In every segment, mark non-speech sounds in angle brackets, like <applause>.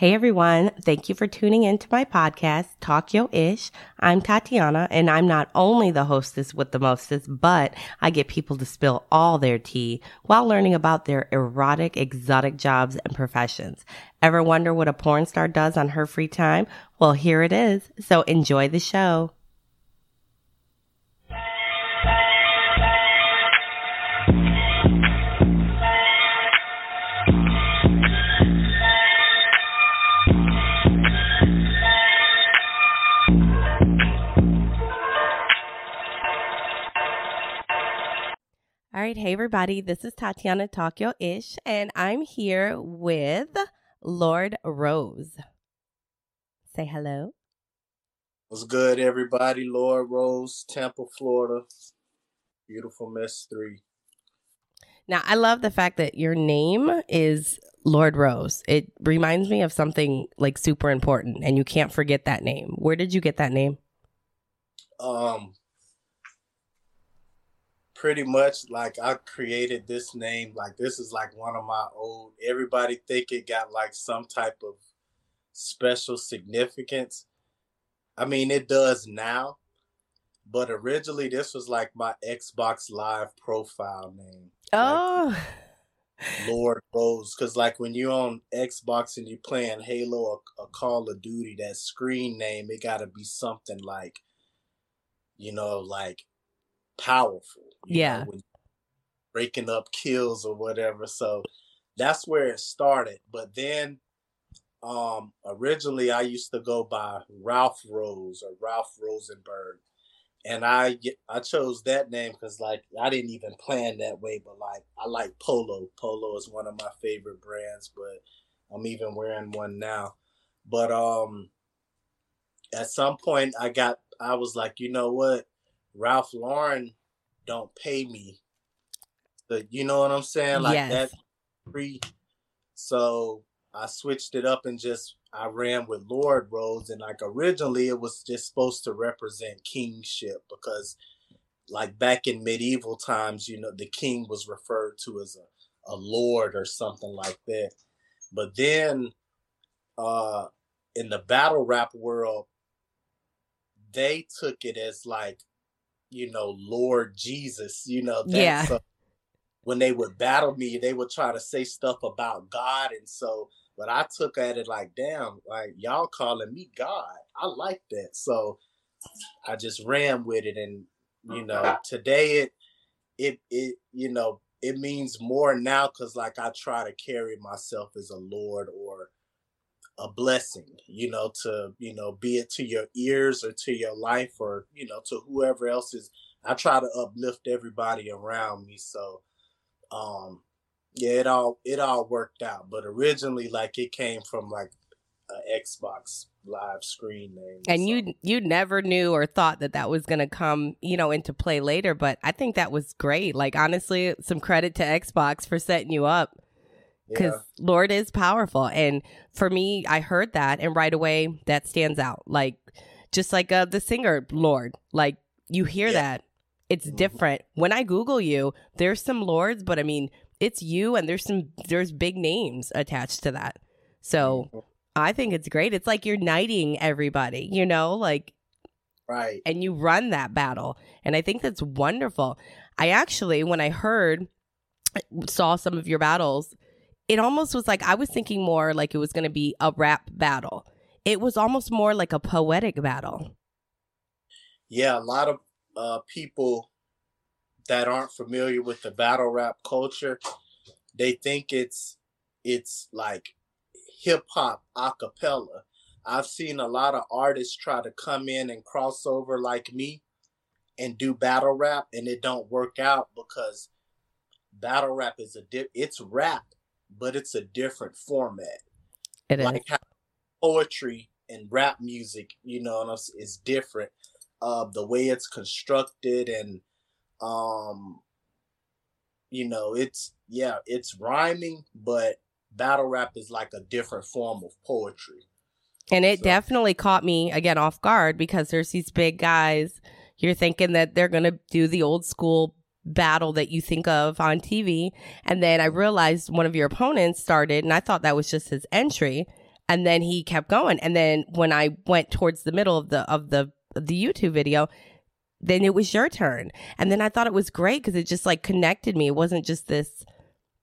Hey everyone, thank you for tuning in to my podcast, Talk Yo Ish. I'm Tatiana, and I'm not only the hostess with the mostest, but I get people to spill all their tea while learning about their erotic, exotic jobs and professions. Ever wonder what a porn star does on her free time? Well, here it is. So enjoy the show. All right, hey everybody, this is Tatiana Talk Yo Ish, and I'm here with Lord Rose. Say hello. What's good, everybody? Lord Rose, Tampa, Florida. Beautiful Mess 3. Now, I love the fact that your name is Lord Rose. It reminds me of something like super important, and you can't forget that name. Where did you get that name? Um, pretty much like I created this name. Like this is like one of my old. Everybody think it got like some type of special significance. I mean, it does now, but originally this was like my Xbox Live profile name. Oh. Like, Lord Rose, because like when you're on Xbox and you're playing Halo or, or Call of Duty, that screen name it got to be something like, you know, like powerful. yeah. Know, breaking up kills or whatever. So that's where it started. But then um originally I used to go by Ralph Rose or Ralph Rosenberg. And I I chose that name because like I didn't even plan that way, but like I like Polo. Polo is one of my favorite brands, but I'm even wearing one now. But um at some point I got I was like, you know what? Ralph Lauren don't pay me. The you know what I'm saying? Like yes. that free. So I switched it up and just I ran with Lord Rose and like originally it was just supposed to represent kingship because like back in medieval times, you know, the king was referred to as a, a lord or something like that. But then uh in the battle rap world, they took it as like you know, Lord Jesus, you know, yeah. When they would battle me, they would try to say stuff about God. And so, but I took at it like, damn, like y'all calling me God. I like that. So I just ran with it. And, you know, today it, it, it, you know, it means more now because like I try to carry myself as a Lord or a blessing, you know, to, you know, be it to your ears or to your life or, you know, to whoever else is. I try to uplift everybody around me. So, um, yeah, it all, it all worked out. But originally, like it came from like an Xbox live screen name. And so. you, you never knew or thought that that was going to come, you know, into play later. But I think that was great. Like, honestly, some credit to Xbox for setting you up because yeah. Lord is powerful. And for me, I heard that, and right away, that stands out. Like, just like uh, the singer Lorde, like you hear yeah. that, it's mm-hmm. different. When I Google you, there's some Lords, but I mean, it's you, and there's some there's big names attached to that. So mm-hmm. I think it's great. It's like you're knighting everybody, you know, like right, and you run that battle, and I think that's wonderful. I actually, when I heard, saw some of your battles it almost was like I was thinking more like it was going to be a rap battle. It was almost more like a poetic battle. Yeah, a lot of uh, people that aren't familiar with the battle rap culture, they think it's it's like hip hop a cappella. I've seen a lot of artists try to come in and cross over like me and do battle rap and it don't work out because battle rap is a di- it's rap but it's a different format. It like is. poetry and rap music, you know, is different. Uh, the way it's constructed and, um, you know, it's yeah, it's rhyming, but battle rap is like a different form of poetry. And it so. definitely caught me again off guard because there's these big guys. You're thinking that they're going to do the old school battle that you think of on TV. And then I realized one of your opponents started, and I thought that was just his entry. And then he kept going. And then when I went towards the middle of the of the the YouTube video, then it was your turn. And then I thought it was great because it just like connected me. It wasn't just this,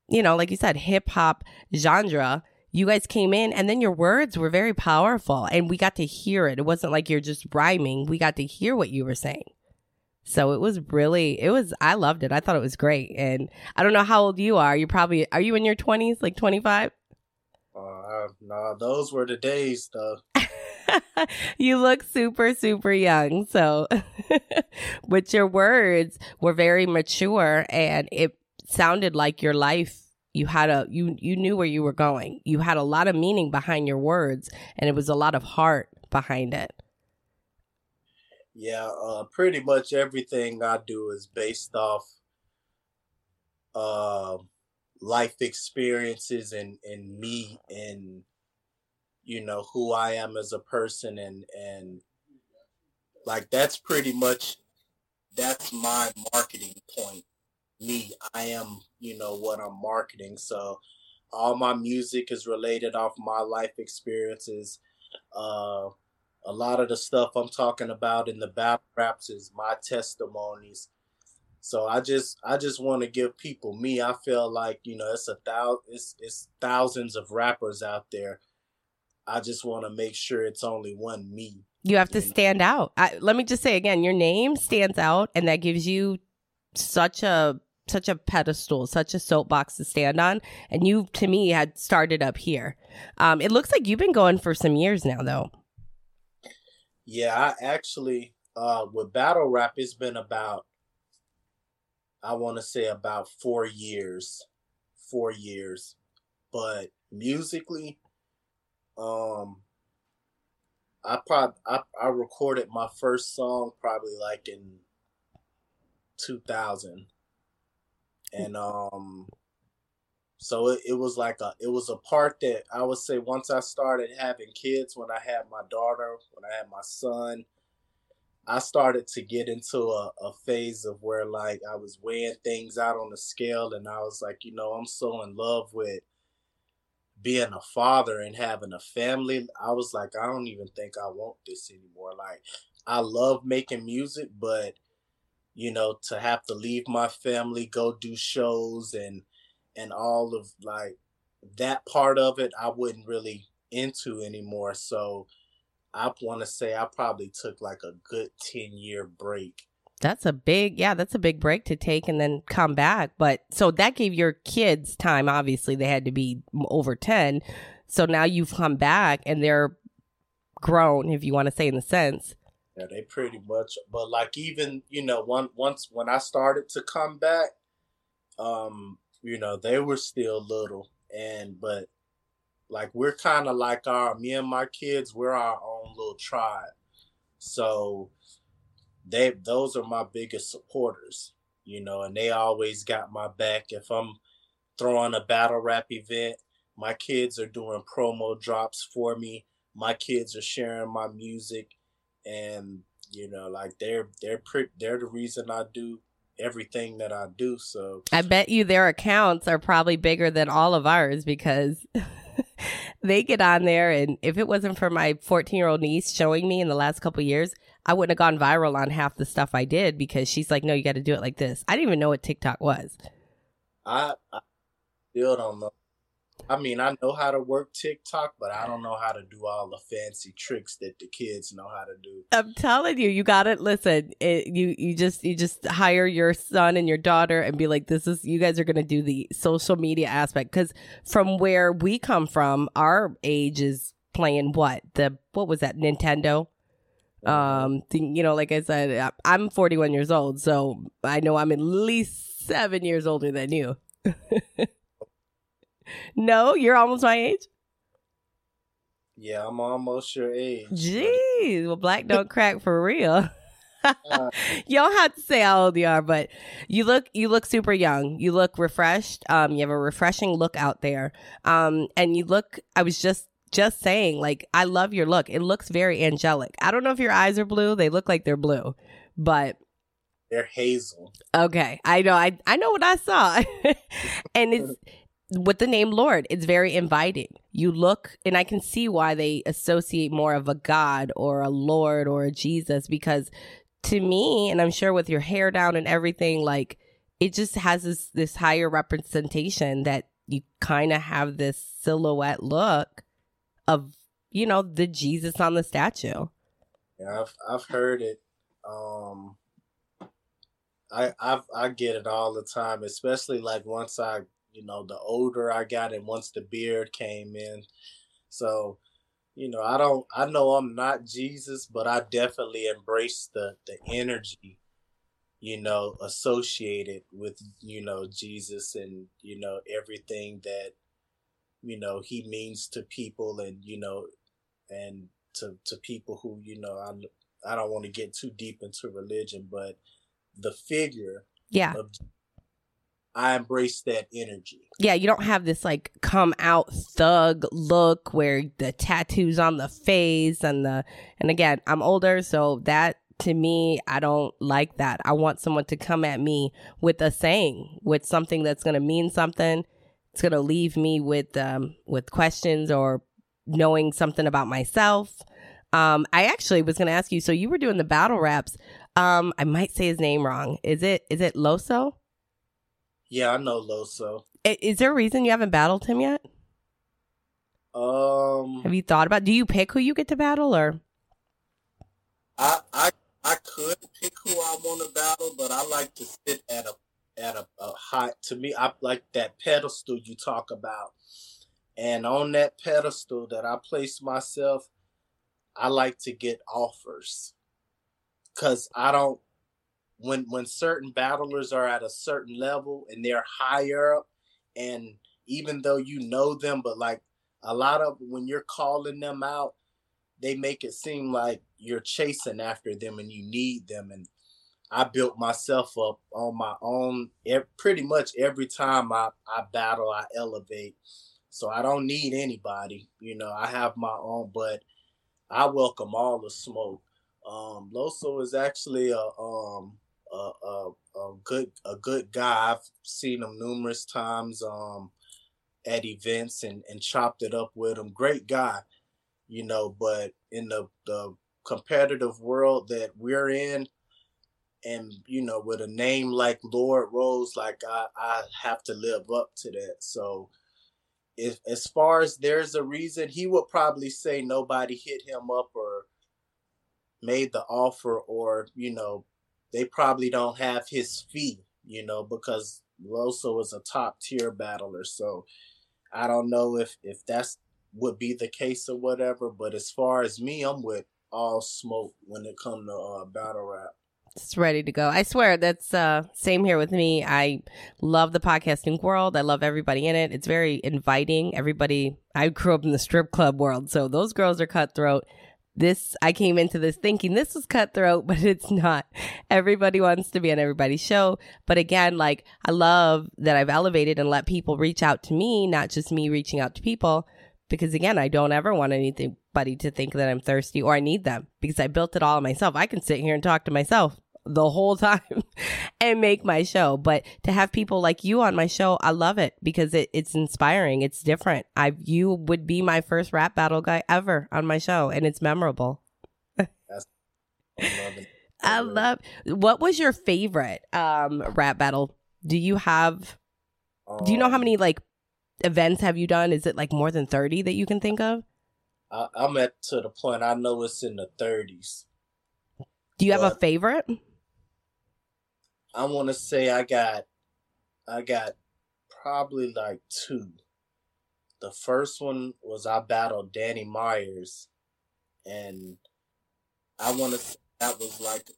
you know, like you said, hip hop genre. You guys came in and then your words were very powerful and we got to hear it. It wasn't like you're just rhyming. We got to hear what you were saying. So it was really, it was, I loved it. I thought it was great. And I don't know how old you are. You probably, are you in your 20s, like 25? Uh, no, those were the days, though. <laughs> you look super, super young. So, <laughs> but your words were very mature and it sounded like your life. You had a, you, you knew where you were going. You had a lot of meaning behind your words and it was a lot of heart behind it. Yeah, uh, pretty much everything I do is based off uh, life experiences and, and me and you know who I am as a person and and like that's pretty much that's my marketing point. Me, I am you know what I'm marketing. So all my music is related off my life experiences. Uh, a lot of the stuff I'm talking about in the battle raps is my testimonies. So I just I just want to give people me. I feel like you know it's a thousand it's it's thousands of rappers out there. I just want to make sure it's only one me. You have to you stand know? out. I, let me just say again, your name stands out, and that gives you such a such a pedestal, such a soapbox to stand on. And you, to me, had started up here. Um, it looks like you've been going for some years now, though. Yeah, I actually uh with battle rap it's been about I want to say about 4 years. 4 years. But musically um I probably I, I recorded my first song probably like in 2000 and um so it, it was like a it was a part that I would say once I started having kids, when I had my daughter, when I had my son, I started to get into a, a phase of where like I was weighing things out on the scale and I was like, you know, I'm so in love with being a father and having a family. I was like, I don't even think I want this anymore. Like I love making music, but you know, to have to leave my family, go do shows and and all of like that part of it I wouldn't really into anymore. So I want to say I probably took like a good 10 year break. That's a big, yeah, that's a big break to take and then come back. But so that gave your kids time. Obviously, they had to be over 10. So now you've come back and they're grown, if you want to say in the sense. Yeah, they pretty much, but like even, you know, one, once when I started to come back, um, you know, they were still little and but like we're kind of like our me and my kids, we're our own little tribe. So they those are my biggest supporters, you know, and they always got my back if I'm throwing a battle rap event, my kids are doing promo drops for me. My kids are sharing my music and you know like they're they're pretty they're the reason I do everything that I do. So I bet you their accounts are probably bigger than all of ours because <laughs> they get on there and if it wasn't for my 14 year old niece showing me in the last couple years, I wouldn't have gone viral on half the stuff I did because she's like, no, you got to do it like this. I didn't even know what TikTok was. I, I still don't know. I mean, I know how to work TikTok, but I don't know how to do all the fancy tricks that the kids know how to do. I'm telling you, you got it. Listen, it, you you just you just hire your son and your daughter and be like, this is you guys are gonna do the social media aspect because from where we come from, our age is playing what the what was that Nintendo. Um, you know, like I said, I'm 41 years old, so I know I'm at least seven years older than you. <laughs> <laughs> no, you're almost my age. Yeah, I'm almost your age. Jeez, well, black <laughs> don't crack for real. uh, <laughs> you don't have to say how old you are, but you look you look super young. You look refreshed. Um, you have a refreshing look out there. Um, and you look. I was just just saying, like, I love your look. It looks very angelic. I don't know if your eyes are blue. They look like they're blue, but they're hazel. Okay, I know. I I know what I saw, and it's with the name Lord. It's very inviting. You look, and I can see why they associate more of a God or a Lord or a Jesus because to me, and I'm sure with your hair down and everything, like it just has this this higher representation that you kind of have this silhouette look of you know the Jesus on the statue. Yeah, I've I've heard it. Um, I I I get it all the time, especially like once I you know the older I got and once the beard came in. So, you know, I don't I know I'm not Jesus, but I definitely embrace the the energy you know associated with you know Jesus and you know everything that you know he means to people and you know and to to people who you know I I don't want to get too deep into religion but the figure yeah of, I embrace that energy. Yeah, you don't have this like come out thug look where the tattoos on the face and the and again, I'm older, so that to me, I don't like that. I want someone to come at me with a saying, with something that's going to mean something it's going to leave me with um, with questions or knowing something about myself. Um, I actually was going to ask you. So you were doing the battle raps. Um, I might say his name wrong. Is it is it Loso? Yeah, I know Loso. Is there a reason you haven't battled him yet? Um, have you thought about? Do you pick who you get to battle, or? I I I could pick who I want to battle, but I like to sit at a at a, a high to me i like that pedestal you talk about and on that pedestal that i place myself i like to get offers because i don't when when certain battlers are at a certain level and they're higher up and even though you know them but like a lot of when you're calling them out they make it seem like you're chasing after them and you need them and I built myself up on my own. Pretty much every time I, I battle, I elevate. So I don't need anybody. You know, I have my own, but I welcome all the smoke. Um, Loso is actually a um a, a, good a good guy. I've seen him numerous times um at events and and chopped it up with him. Great guy, you know. But in the the competitive world that we're in, and you know with a name like lord rose like i i have to live up to that so if as far as there's a reason he would probably say nobody hit him up or made the offer or you know they probably don't have his fee you know because Loso is a top tier battler so i don't know if if that's would be the case or whatever but as far as me i'm with all smoke when it comes to uh, battle rap it's ready to go. I swear that's uh same here with me. I love the podcasting world. I love everybody in it. It's very inviting. Everybody I grew up in the strip club world, so those girls are cutthroat. This I came into this thinking this was cutthroat, <laughs> but it's not. Everybody wants to be on everybody's show. But again, like I love that I've elevated and let people reach out to me, not just me reaching out to people because again, I don't ever want anybody to think that I'm thirsty or I need them because I built it all myself. I can sit here and talk to myself the whole time <laughs> and make my show. But to have people like you on my show, I love it because it, it's inspiring. It's different. I you would be my first rap battle guy ever on my show, and it's memorable. I love it. <laughs> I love. What was your favorite um rap battle? Do you have? Um, do you know how many like events have you done? Is it like more than 30 that you can think of? I, am at to the point I know it's in the 30s. Do you have a favorite? I want to say I got, I got probably like two. The first one was I battled Danny Myers, and I want to. Say that was like,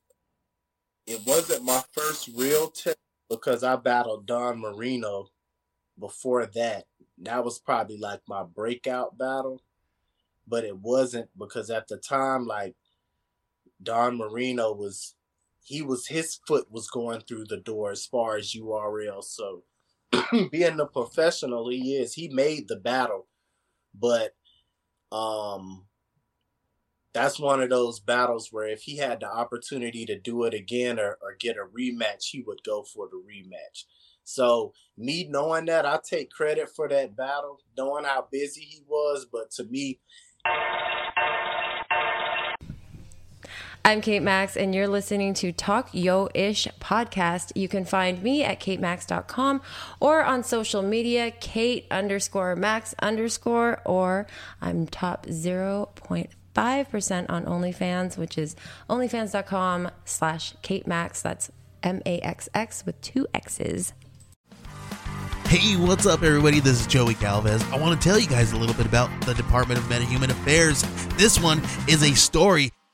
it wasn't my first real test because I battled Don Marino before that. That was probably like my breakout battle, but it wasn't because at the time, like Don Marino was, he was his foot was going through the door as far as URL. So <clears throat> being the professional he is, he made the battle, but um that's one of those battles where if he had the opportunity to do it again or, or get a rematch, he would go for the rematch. So me knowing that, I take credit for that battle, knowing how busy he was. But to me, I'm Kate Maxx, and you're listening to Talk Yo Ish podcast. You can find me at katemax.com or on social media, Kate underscore Max underscore, or I'm top 0.5 5% on OnlyFans, which is onlyfans.com slash Kate Maxx. That's M A X X with two X's. Hey, what's up, everybody? This is Joey Galvez. I want to tell you guys a little bit about the Department of Metahuman Affairs. This one is a story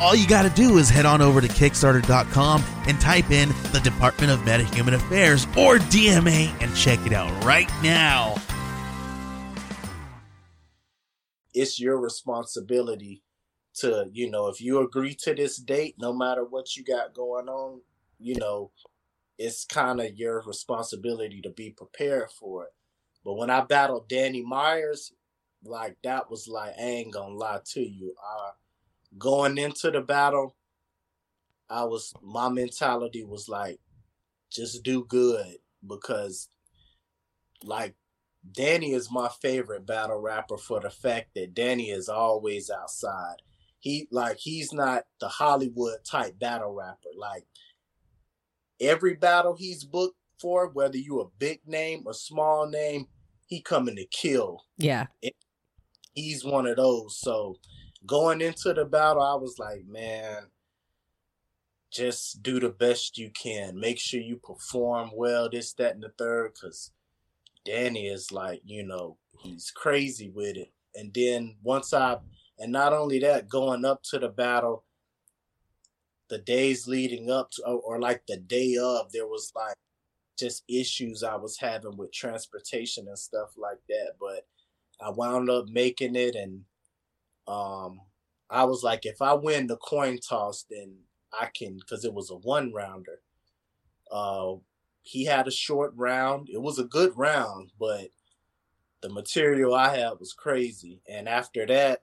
All you got to do is head on over to Kickstarter.com and type in the Department of Metahuman Affairs or DMA and check it out right now it's your responsibility to, you know, if you agree to this date, no matter what you got going on, you know, it's kind of your responsibility to be prepared for it. But when I battled Danny Myers, like that was like I ain't gonna lie to you. Uh going into the battle, I was my mentality was like just do good because like Danny is my favorite battle rapper for the fact that Danny is always outside. He like he's not the Hollywood type battle rapper. Like every battle he's booked for, whether you a big name or small name, he coming to kill. Yeah. he's one of those. So going into the battle, I was like, man, just do the best you can. Make sure you perform well, this, that, and the third, because Danny is like, you know, he's crazy with it. And then once I, and not only that, going up to the battle, the days leading up to, or like the day of, there was like just issues I was having with transportation and stuff like that. But I wound up making it, and um, I was like, if I win the coin toss, then I can, because it was a one rounder. Uh, he had a short round. It was a good round, but the material I had was crazy. And after that,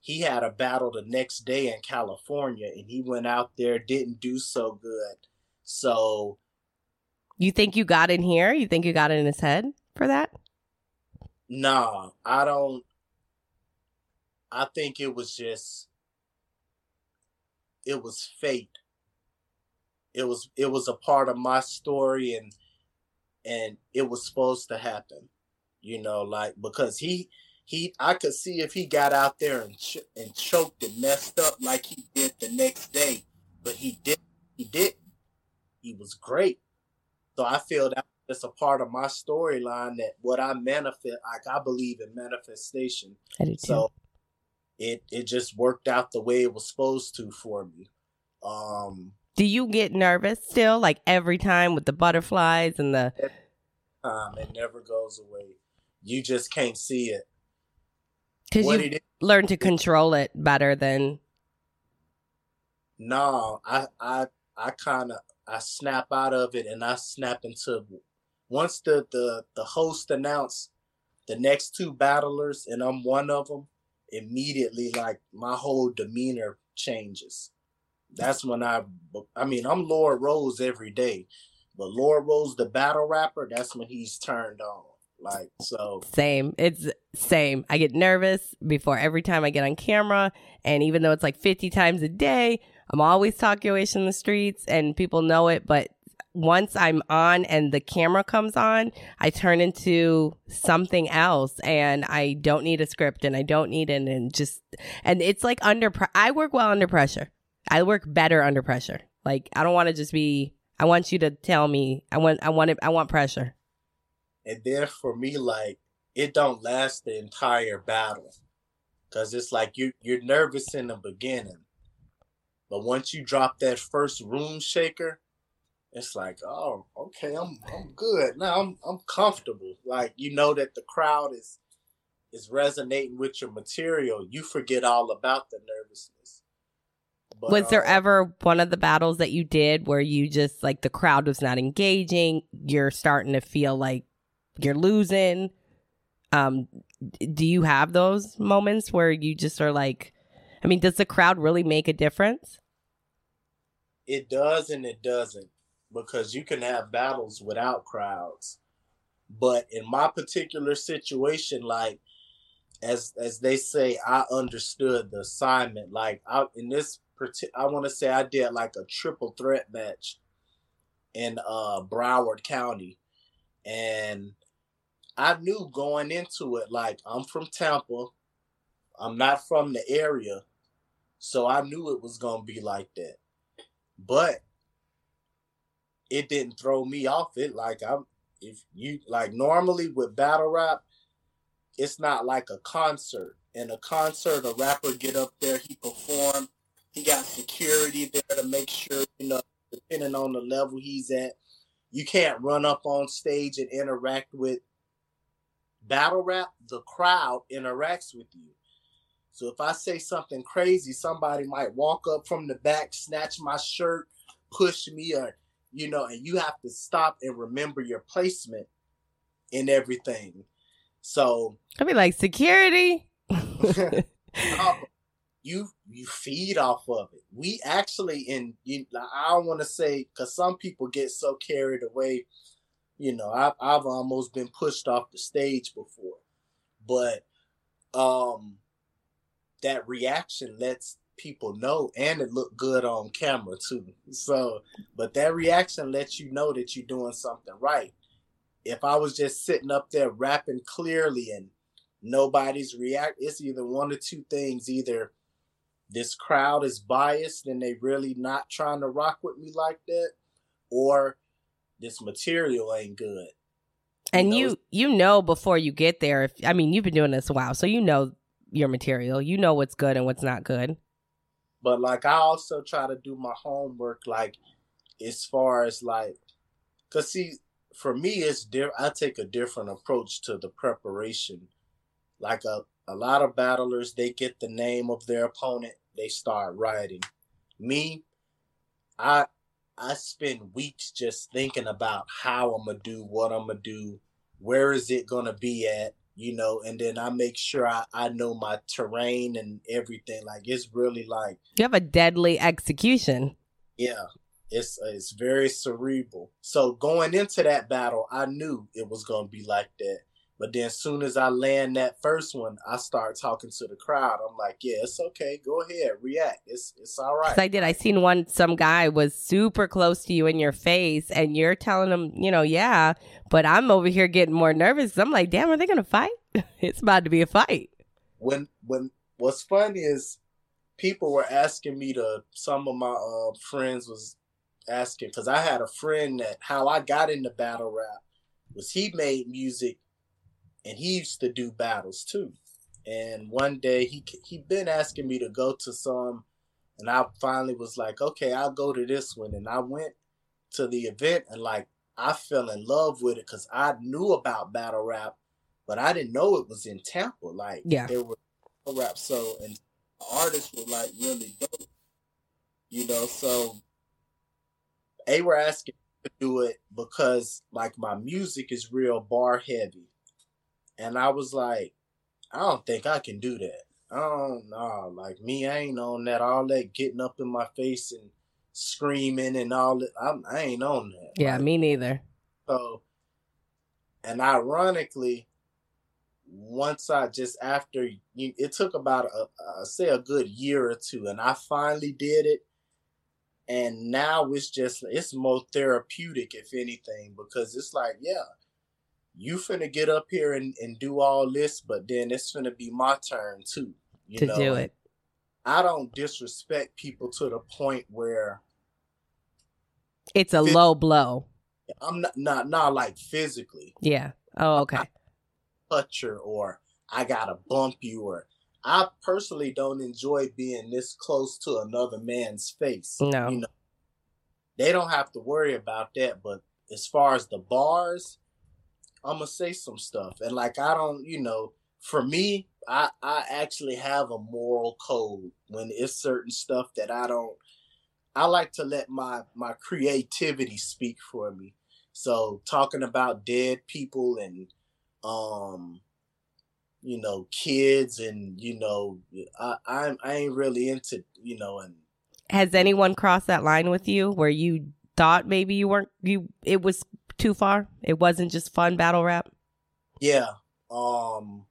he had a battle the next day in California and he went out there, didn't do so good. So You think you got in here? You think you got in his head for that? Nah, I don't I think it was just it was fate. It was it was a part of my story and and it was supposed to happen you know like because he he i could see if he got out there and ch- and choked and messed up like he did the next day but he did he did he was great. So i feel that it's a part of my storyline that what i manifest like i believe in manifestation. I do too. so it it just worked out the way it was supposed to for me um do you get nervous still, like every time with the butterflies and the? Um, it never goes away. You just can't see it. Because you learn to control it better than. No, I I I kind of I snap out of it and I snap into once the the the host announced the next two battlers and I'm one of them. Immediately like my whole demeanor changes. That's when I I mean, I'm Lord Rose every day. But Lord Rose the battle rapper, that's when he's turned on. Like so same. It's same. I get nervous before every time I get on camera and even though it's like 50 times a day, I'm always Talk Yo Ish in the streets and people know it, but once I'm on and the camera comes on, I turn into something else and I don't need a script and I don't need it and just and it's like under I work well under pressure. I work better under pressure. Like I don't want to just be I want you to tell me I want I want it I want pressure. And then for me like it don't last the entire battle. Cuz it's like you you're nervous in the beginning. But once you drop that first room shaker, it's like, oh, okay, I'm I'm good now. I'm I'm comfortable. Like you know that the crowd is is resonating with your material. You forget all about the nervousness. But, was there uh, ever one of the battles that you did where you just like the crowd was not engaging? You're starting to feel like you're losing. Um, do you have those moments where you just are like, I mean, does the crowd really make a difference? It does and it doesn't because you can have battles without crowds. But in my particular situation, like as as they say, I understood the assignment. Like I in this, I want to say I did like a triple threat match in uh Broward County, and I knew going into it like I'm from Tampa, I'm not from the area, so I knew it was gonna be like that. But it didn't throw me off it. Like I'm if you like normally with battle rap, it's not like a concert. In a concert, a rapper get up there, he perform, he got security there to make sure, you know, depending on the level he's at, you can't run up on stage and interact with battle rap, the crowd interacts with you. So if I say something crazy, somebody might walk up from the back, snatch my shirt, push me, or you know, and you have to stop and remember your placement in everything. So I mean, like security. <laughs> you you feed off of it. We actually in you. I don't want to say because some people get so carried away. You know, I've I've almost been pushed off the stage before, but um, that reaction lets people know and it looked good on camera too. So, but that reaction lets you know that you're doing something right. If I was just sitting up there rapping clearly and nobody's react, it's either one or two things. Either this crowd is biased and they really not trying to rock with me like that, or this material ain't good. And you, know, you, you know before you get there. If I mean, you've been doing this a while, so you know your material. You know what's good and what's not good. But like I also try to do my homework like as far as like cuz see for me it's different I take a different approach to the preparation. Like a a lot of battlers they get the name of their opponent, they start writing. Me I I spend weeks just thinking about how I'm gonna do, what I'm gonna do, where is it gonna be at, you know, and then I make sure I, I know my terrain and everything. Like it's really like you have a deadly execution. Yeah, it's it's very cerebral. So going into that battle, I knew it was gonna be like that. But then as soon as I land that first one, I start talking to the crowd. I'm like, yeah, it's okay. Go ahead, react. It's it's all right. I did. I seen one. Some guy was super close to you in your face, and you're telling him, you know, yeah. But I'm over here getting more nervous. I'm like, damn, are they gonna fight? <laughs> it's about to be a fight. When when what's funny is people were asking me to. Some of my uh, friends was asking because I had a friend that how I got into battle rap was he made music and he used to do battles too. And one day he he been asking me to go to some, and I finally was like, okay, I'll go to this one. And I went to the event, and like I fell in love with it because I knew about battle rap, but I didn't know it was in Tampa. Like yeah, there were rap so and artists were like really dope, you know. So they were asking to do it because like my music is real bar heavy and I was like, I don't think I can do that. I don't know. Like me, I ain't on that. All that getting up in my face and screaming and all that. I'm, I ain't on that. Yeah, like, me neither. So, and ironically, once I just after you, it took about a, a say a good year or two, and I finally did it. And now it's just it's more therapeutic, if anything, because it's like, yeah, you finna get up here and, and do all this, but then it's finna be my turn too. to know? do it. I don't disrespect people to the point where it's a low blow. I'm not not not like physically. Yeah. Oh, okay touch her or I gotta bump you or I personally don't enjoy being this close to another man's face. No. You know, they don't have to worry about that, but as far as the bars, I'm gonna say some stuff. And like I don't, you know, for me, I I actually have a moral code when it's certain stuff that I don't I like to let my my creativity speak for me. So talking about dead people and um you know kids and you know I I'm I ain't really into you know and has anyone crossed that line with you where you thought maybe you weren't you it was too far it wasn't just fun battle rap yeah um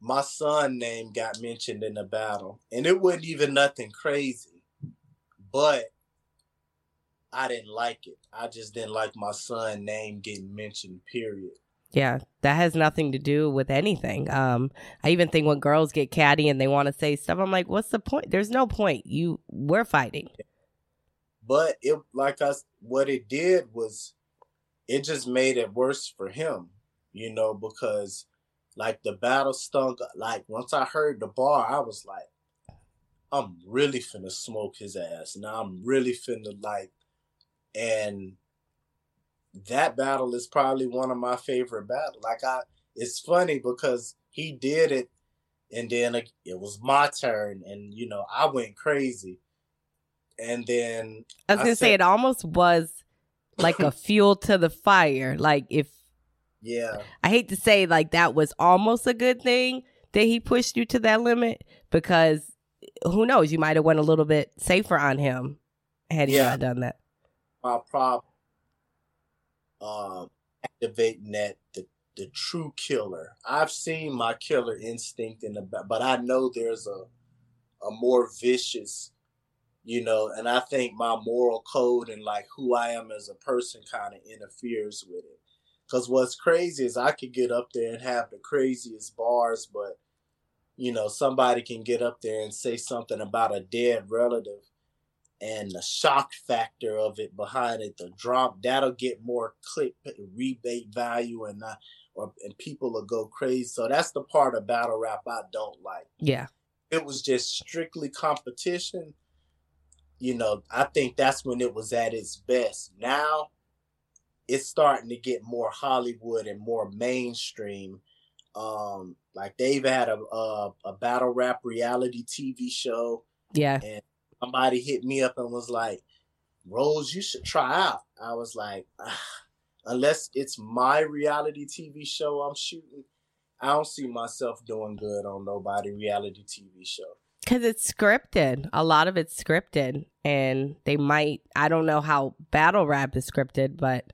my son name got mentioned in the battle and it wasn't even nothing crazy but I didn't like it. I just didn't like my son name getting mentioned, period. Yeah, that has nothing to do with anything. Um, I even think when girls get catty and they want to say stuff, I'm like, what's the point? There's no point. You we're fighting. But it like us what it did was it just made it worse for him, you know, because like the battle stunk like once I heard the bar, I was like, I'm really finna smoke his ass. Now I'm really finna like and that battle is probably one of my favorite battles. Like I, it's funny because he did it, and then it was my turn, and you know I went crazy, and then I was gonna said, say it almost was like a fuel to the fire. Like if, <laughs> yeah, I hate to say like that was almost a good thing that he pushed you to that limit because who knows you might have went a little bit safer on him had he yeah. not done that. My problem um, activating that the the true killer. I've seen my killer instinct in the but I know there's a a more vicious, you know, and I think my moral code and like who I am as a person kind of interferes with it. Cause what's crazy is I could get up there and have the craziest bars, but you know, somebody can get up there and say something about a dead relative and the shock factor of it behind it, the drop that'll get more click rebate value and not or and people will go crazy. So that's the part of battle rap I don't like. Yeah. It was just strictly competition. You know, I think that's when it was at its best. Now it's starting to get more Hollywood and more mainstream. Um, like they've had a, a, a battle rap reality TV show. Yeah. And somebody hit me up and was like, Rose, you should try out. I was like, ah, unless it's my reality TV show I'm shooting, I don't see myself doing good on nobody reality TV show. Because it's scripted. A lot of it's scripted. And they might, I don't know how battle rap is scripted, but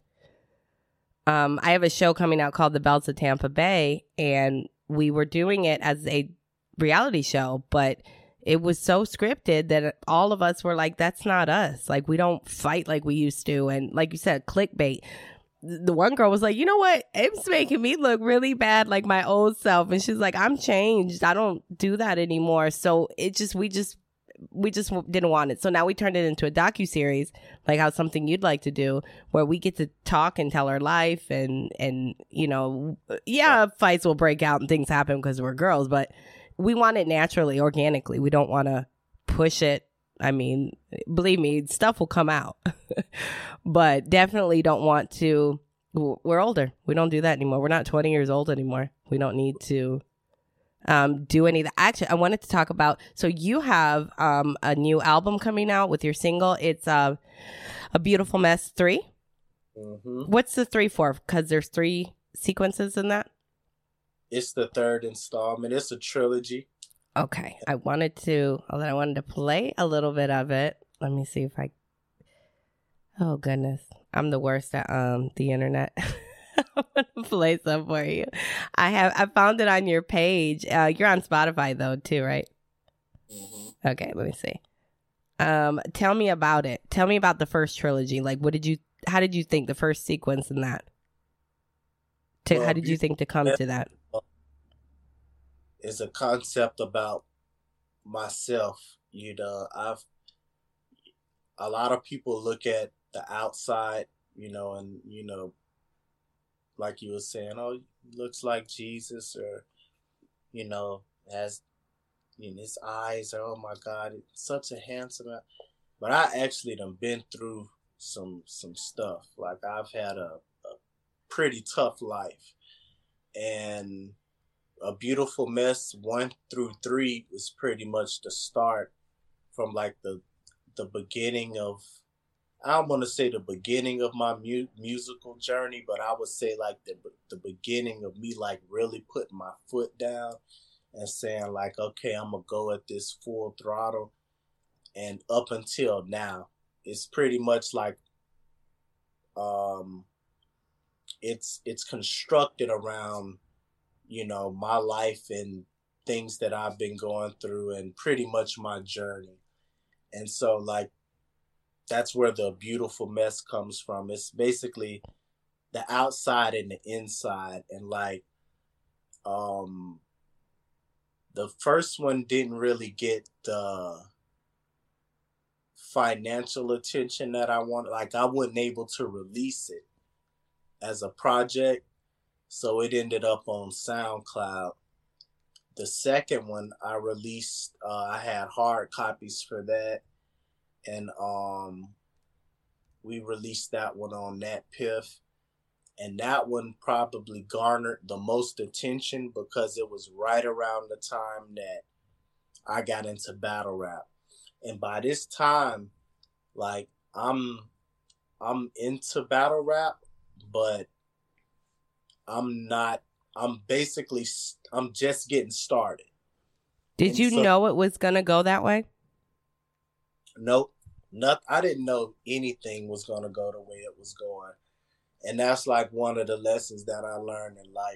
um, I have a show coming out called The Bells of Tampa Bay. And we were doing it as a reality show, but it was so scripted that all of us were like, that's not us. Like, we don't fight like we used to. And like you said, clickbait. The one girl was like, you know what? It's making me look really bad like my old self. And she's like, I'm changed. I don't do that anymore. So it just, we just, we just didn't want it. So now we turned it into a docu series, like how something you'd like to do, where we get to talk and tell our life, and and you know, yeah, fights will break out and things happen because we're girls, but we want it naturally, organically. We don't want to push it. I mean, believe me, stuff will come out, <laughs> but definitely don't want to. We're older. We don't do that anymore. We're not 20 years old anymore. We don't need to um, do any of that. Actually, I wanted to talk about. So you have um, a new album coming out with your single. It's uh, a beautiful mess 3 mm-hmm. What's the three for? Because there's three sequences in that. It's the third installment. It's a trilogy. Okay, I wanted to. Although I wanted to play a little bit of it. Let me see if I. Oh goodness, I'm the worst at um the internet. <laughs> I'm gonna play some for you. I have I found it on your page. Uh, you're on Spotify though too, right? Mm-hmm. Okay, let me see. Um, tell me about it. Tell me about the first trilogy. Like, what did you? How did you think the first sequence in that? To, well, how did you think to come to that? Is a concept about myself. You know, I've a lot of people look at the outside, you know, and you know, like you were saying, oh, looks like Jesus, or you know, has you know, his eyes are oh my God, such a handsome. But I actually done been through some some stuff. Like I've had a, a pretty tough life, and a beautiful mess one through three was pretty much the start from like the the beginning of I don't want to say the beginning of my mu- musical journey, but I would say like the the beginning of me like really putting my foot down and saying like, okay, I'm gonna go at this full throttle, and up until now, it's pretty much like, um, it's it's constructed around, you know, my life and things that I've been going through, and pretty much my journey, and so like that's where the beautiful mess comes from. It's basically the outside and the inside, and like, um, the first one didn't really get the financial attention that I wanted. Like, I wasn't able to release it as a project, so it ended up on SoundCloud. The second one I released, uh, I had hard copies for that. And um, we released that one on DatPiff, and that one probably garnered the most attention because it was right around the time that I got into battle rap, and by this time, like I'm, I'm into battle rap, but I'm not. I'm basically I'm just getting started. Did and you so, know it was gonna go that way? Nope not I didn't know anything was gonna go the way it was going. And that's like one of the lessons that I learned in life.